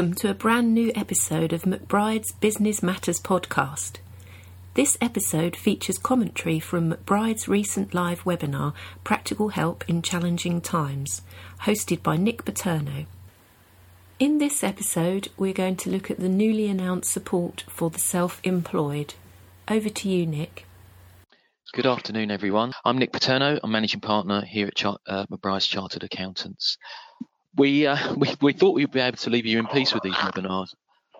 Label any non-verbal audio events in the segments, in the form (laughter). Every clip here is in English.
Welcome to a brand new episode of McBride's Business Matters podcast. This episode features commentary from McBride's recent live webinar, Practical Help in Challenging Times, hosted by Nick Paterno. In this episode, we're going to look at the newly announced support for the self employed. Over to you, Nick. Good afternoon, everyone. I'm Nick Paterno. I'm managing partner here at Char- uh, McBride's Chartered Accountants we, uh, (laughs) we we thought we'd be able to leave you in peace with these webinars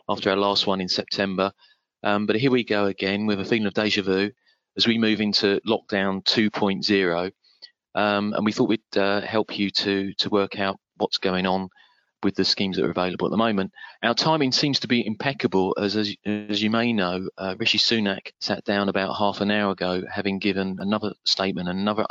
after our last one in September, um, but here we go again with a feeling of deja vu as we move into lockdown 2.0, um, and we thought we'd uh, help you to to work out what's going on with the schemes that are available at the moment. Our timing seems to be impeccable, as as, as you may know, uh, Rishi Sunak sat down about half an hour ago, having given another statement, another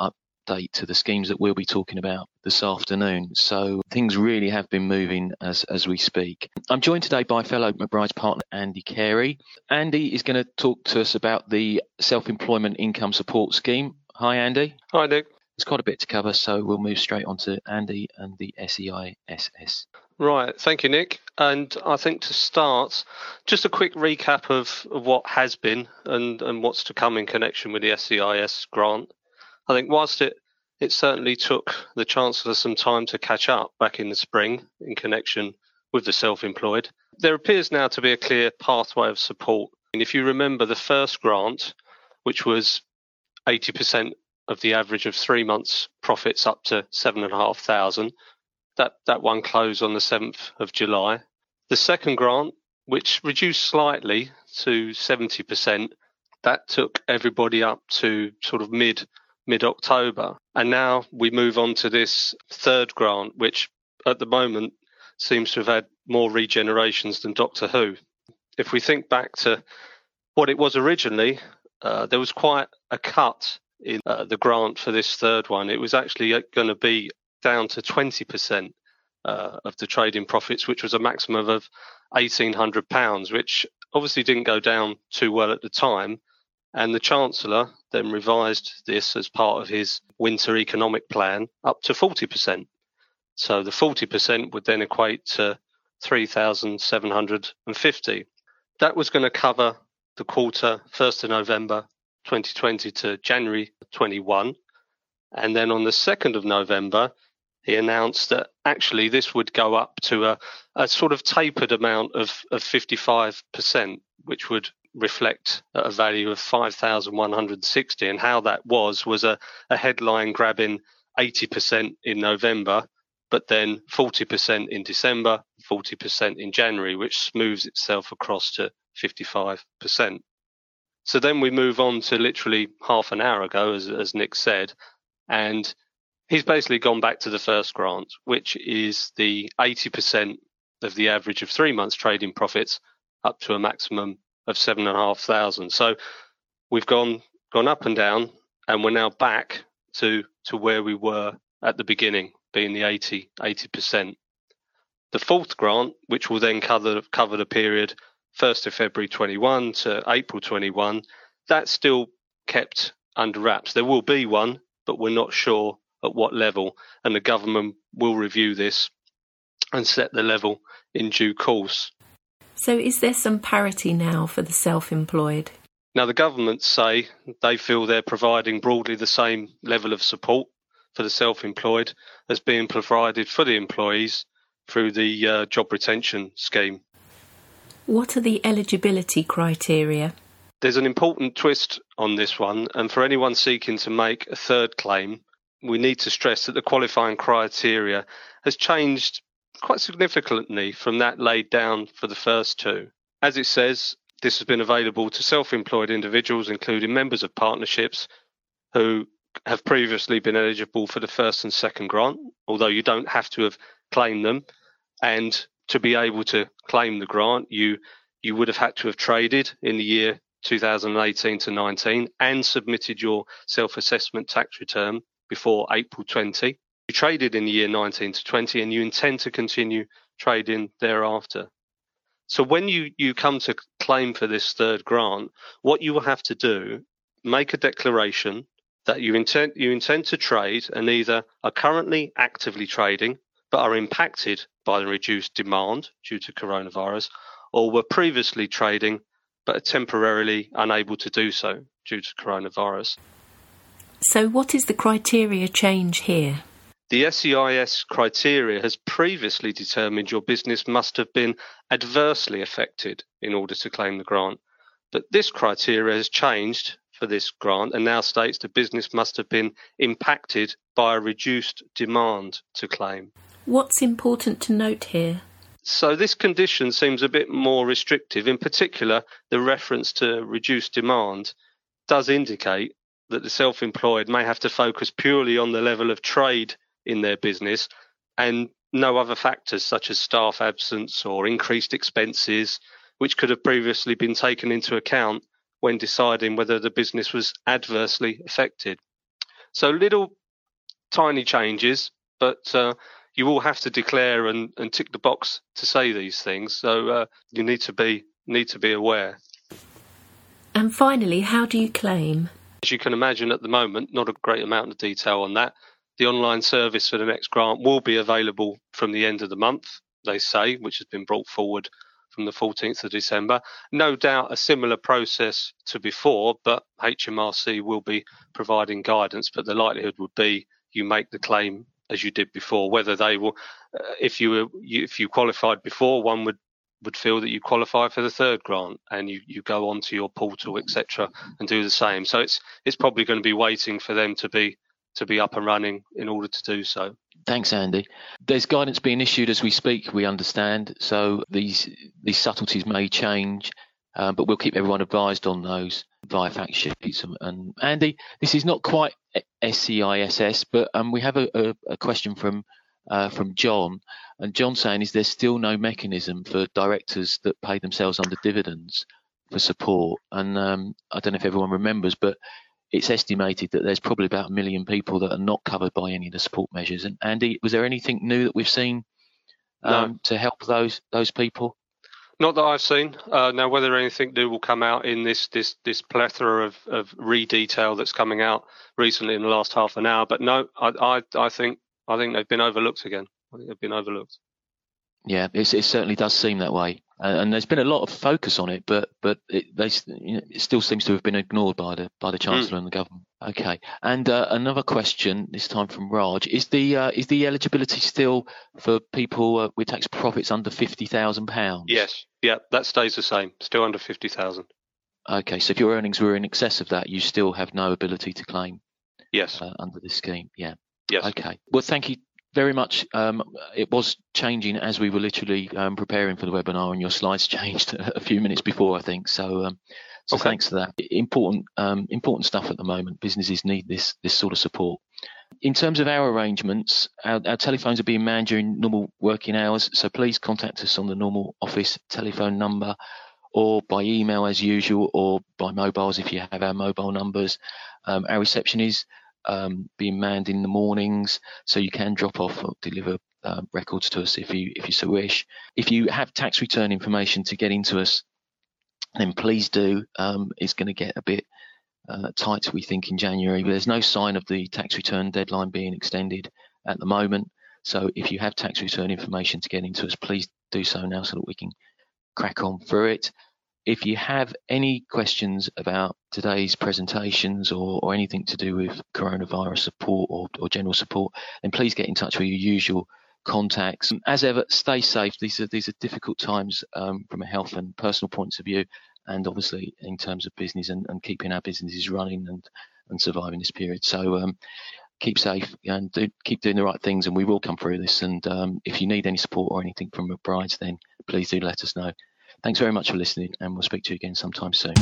update to the schemes that we'll be talking about this afternoon. So things really have been moving as, as we speak. I'm joined today by fellow McBride's partner, Andy Carey. Andy is going to talk to us about the self-employment income support scheme. Hi, Andy. Hi, Nick. There's quite a bit to cover, so we'll move straight on to Andy and the SEISS. Right, thank you, Nick. And I think to start, just a quick recap of, of what has been and, and what's to come in connection with the SEISS grant. I think whilst it it certainly took the Chancellor some time to catch up back in the spring in connection with the self employed. There appears now to be a clear pathway of support. And if you remember the first grant, which was 80% of the average of three months' profits up to 7,500, that, that one closed on the 7th of July. The second grant, which reduced slightly to 70%, that took everybody up to sort of mid mid October. And now we move on to this third grant, which at the moment seems to have had more regenerations than Doctor Who. If we think back to what it was originally, uh, there was quite a cut in uh, the grant for this third one. It was actually going to be down to 20% uh, of the trading profits, which was a maximum of £1,800, which obviously didn't go down too well at the time. And the Chancellor then revised this as part of his winter economic plan up to 40%. So the 40% would then equate to 3,750. That was going to cover the quarter 1st of November 2020 to January 21. And then on the 2nd of November, he announced that actually this would go up to a, a sort of tapered amount of, of 55%, which would reflect a value of 5,160. And how that was was a, a headline grabbing 80% in November, but then 40% in December, 40% in January, which smooths itself across to 55%. So then we move on to literally half an hour ago, as, as Nick said, and he's basically gone back to the first grant, which is the 80% of the average of three months trading profits up to a maximum of seven and a half thousand. So we've gone gone up and down, and we're now back to to where we were at the beginning, being the 80 percent. The fourth grant, which will then cover cover the period 1st of February 21 to April 21, that's still kept under wraps. There will be one, but we're not sure at what level, and the government will review this and set the level in due course. So, is there some parity now for the self employed? Now, the governments say they feel they're providing broadly the same level of support for the self employed as being provided for the employees through the uh, job retention scheme. What are the eligibility criteria? There's an important twist on this one, and for anyone seeking to make a third claim, we need to stress that the qualifying criteria has changed quite significantly from that laid down for the first two. As it says, this has been available to self employed individuals, including members of partnerships who have previously been eligible for the first and second grant, although you don't have to have claimed them. And to be able to claim the grant, you you would have had to have traded in the year 2018 to 19 and submitted your self-assessment tax return before April 20 you traded in the year 19 to 20 and you intend to continue trading thereafter. So when you, you come to claim for this third grant, what you will have to do, make a declaration that you intend you intend to trade and either are currently actively trading but are impacted by the reduced demand due to coronavirus, or were previously trading but are temporarily unable to do so due to coronavirus. So, what is the criteria change here? The SEISS criteria has previously determined your business must have been adversely affected in order to claim the grant. But this criteria has changed for this grant and now states the business must have been impacted by a reduced demand to claim. What's important to note here? So, this condition seems a bit more restrictive. In particular, the reference to reduced demand does indicate that the self employed may have to focus purely on the level of trade in their business and no other factors such as staff absence or increased expenses, which could have previously been taken into account when deciding whether the business was adversely affected. So little tiny changes, but uh, you will have to declare and, and, tick the box to say these things. So uh, you need to be need to be aware. And finally, how do you claim? As you can imagine, at the moment, not a great amount of detail on that. The online service for the next grant will be available from the end of the month, they say, which has been brought forward from the 14th of December. No doubt a similar process to before, but HMRC will be providing guidance. But the likelihood would be you make the claim as you did before. Whether they will, uh, if you were, if you qualified before, one would would feel that you qualify for the third grant and you, you go onto your portal etc and do the same so it's it's probably going to be waiting for them to be to be up and running in order to do so. Thanks, Andy. There's guidance being issued as we speak. We understand, so these these subtleties may change, uh, but we'll keep everyone advised on those via fact sheets. And, and Andy, this is not quite SEISS, but um, we have a, a, a question from uh, from John, and John saying, is there still no mechanism for directors that pay themselves under dividends for support? And um, I don't know if everyone remembers, but it's estimated that there's probably about a million people that are not covered by any of the support measures. And Andy, was there anything new that we've seen um, no. to help those those people? Not that I've seen. Uh, now, whether anything new will come out in this this this plethora of of re-detail that's coming out recently in the last half an hour, but no, I I, I think I think they've been overlooked again. I think they've been overlooked. Yeah, it certainly does seem that way, and there's been a lot of focus on it, but but it, they, you know, it still seems to have been ignored by the by the hmm. chancellor mm. and the government. Okay, and uh, another question this time from Raj: Is the uh, is the eligibility still for people uh, with tax profits under fifty thousand pounds? Yes, yeah, that stays the same, still under fifty thousand. Okay, so if your earnings were in excess of that, you still have no ability to claim. Yes. Uh, under this scheme, yeah. Yes. Okay. Well, thank you very much. Um, it was changing as we were literally um, preparing for the webinar, and your slides (laughs) changed a few minutes before, I think. So, um, so okay. thanks for that. Important, um, important stuff at the moment. Businesses need this this sort of support. In terms of our arrangements, our, our, telephones are being manned during normal working hours, so please contact us on the normal office telephone number or by email as usual or by mobiles if you have our mobile numbers. Um, our reception is um, being manned in the mornings, so you can drop off or deliver uh, records to us if you if you so wish. If you have tax return information to get into us, then please do. Um, it's going to get a bit uh, tight, we think, in January. But there's no sign of the tax return deadline being extended at the moment. So if you have tax return information to get into us, please do so now so that we can crack on through it. If you have any questions about today's presentations or, or anything to do with coronavirus support or, or general support, then please get in touch with your usual contacts. As ever, stay safe. These are these are difficult times um, from a health and personal points of view, and obviously in terms of business and, and keeping our businesses running and and surviving this period. So um, keep safe and do, keep doing the right things, and we will come through this. And um, if you need any support or anything from McBride's, then please do let us know. Thanks very much for listening, and we'll speak to you again sometime soon.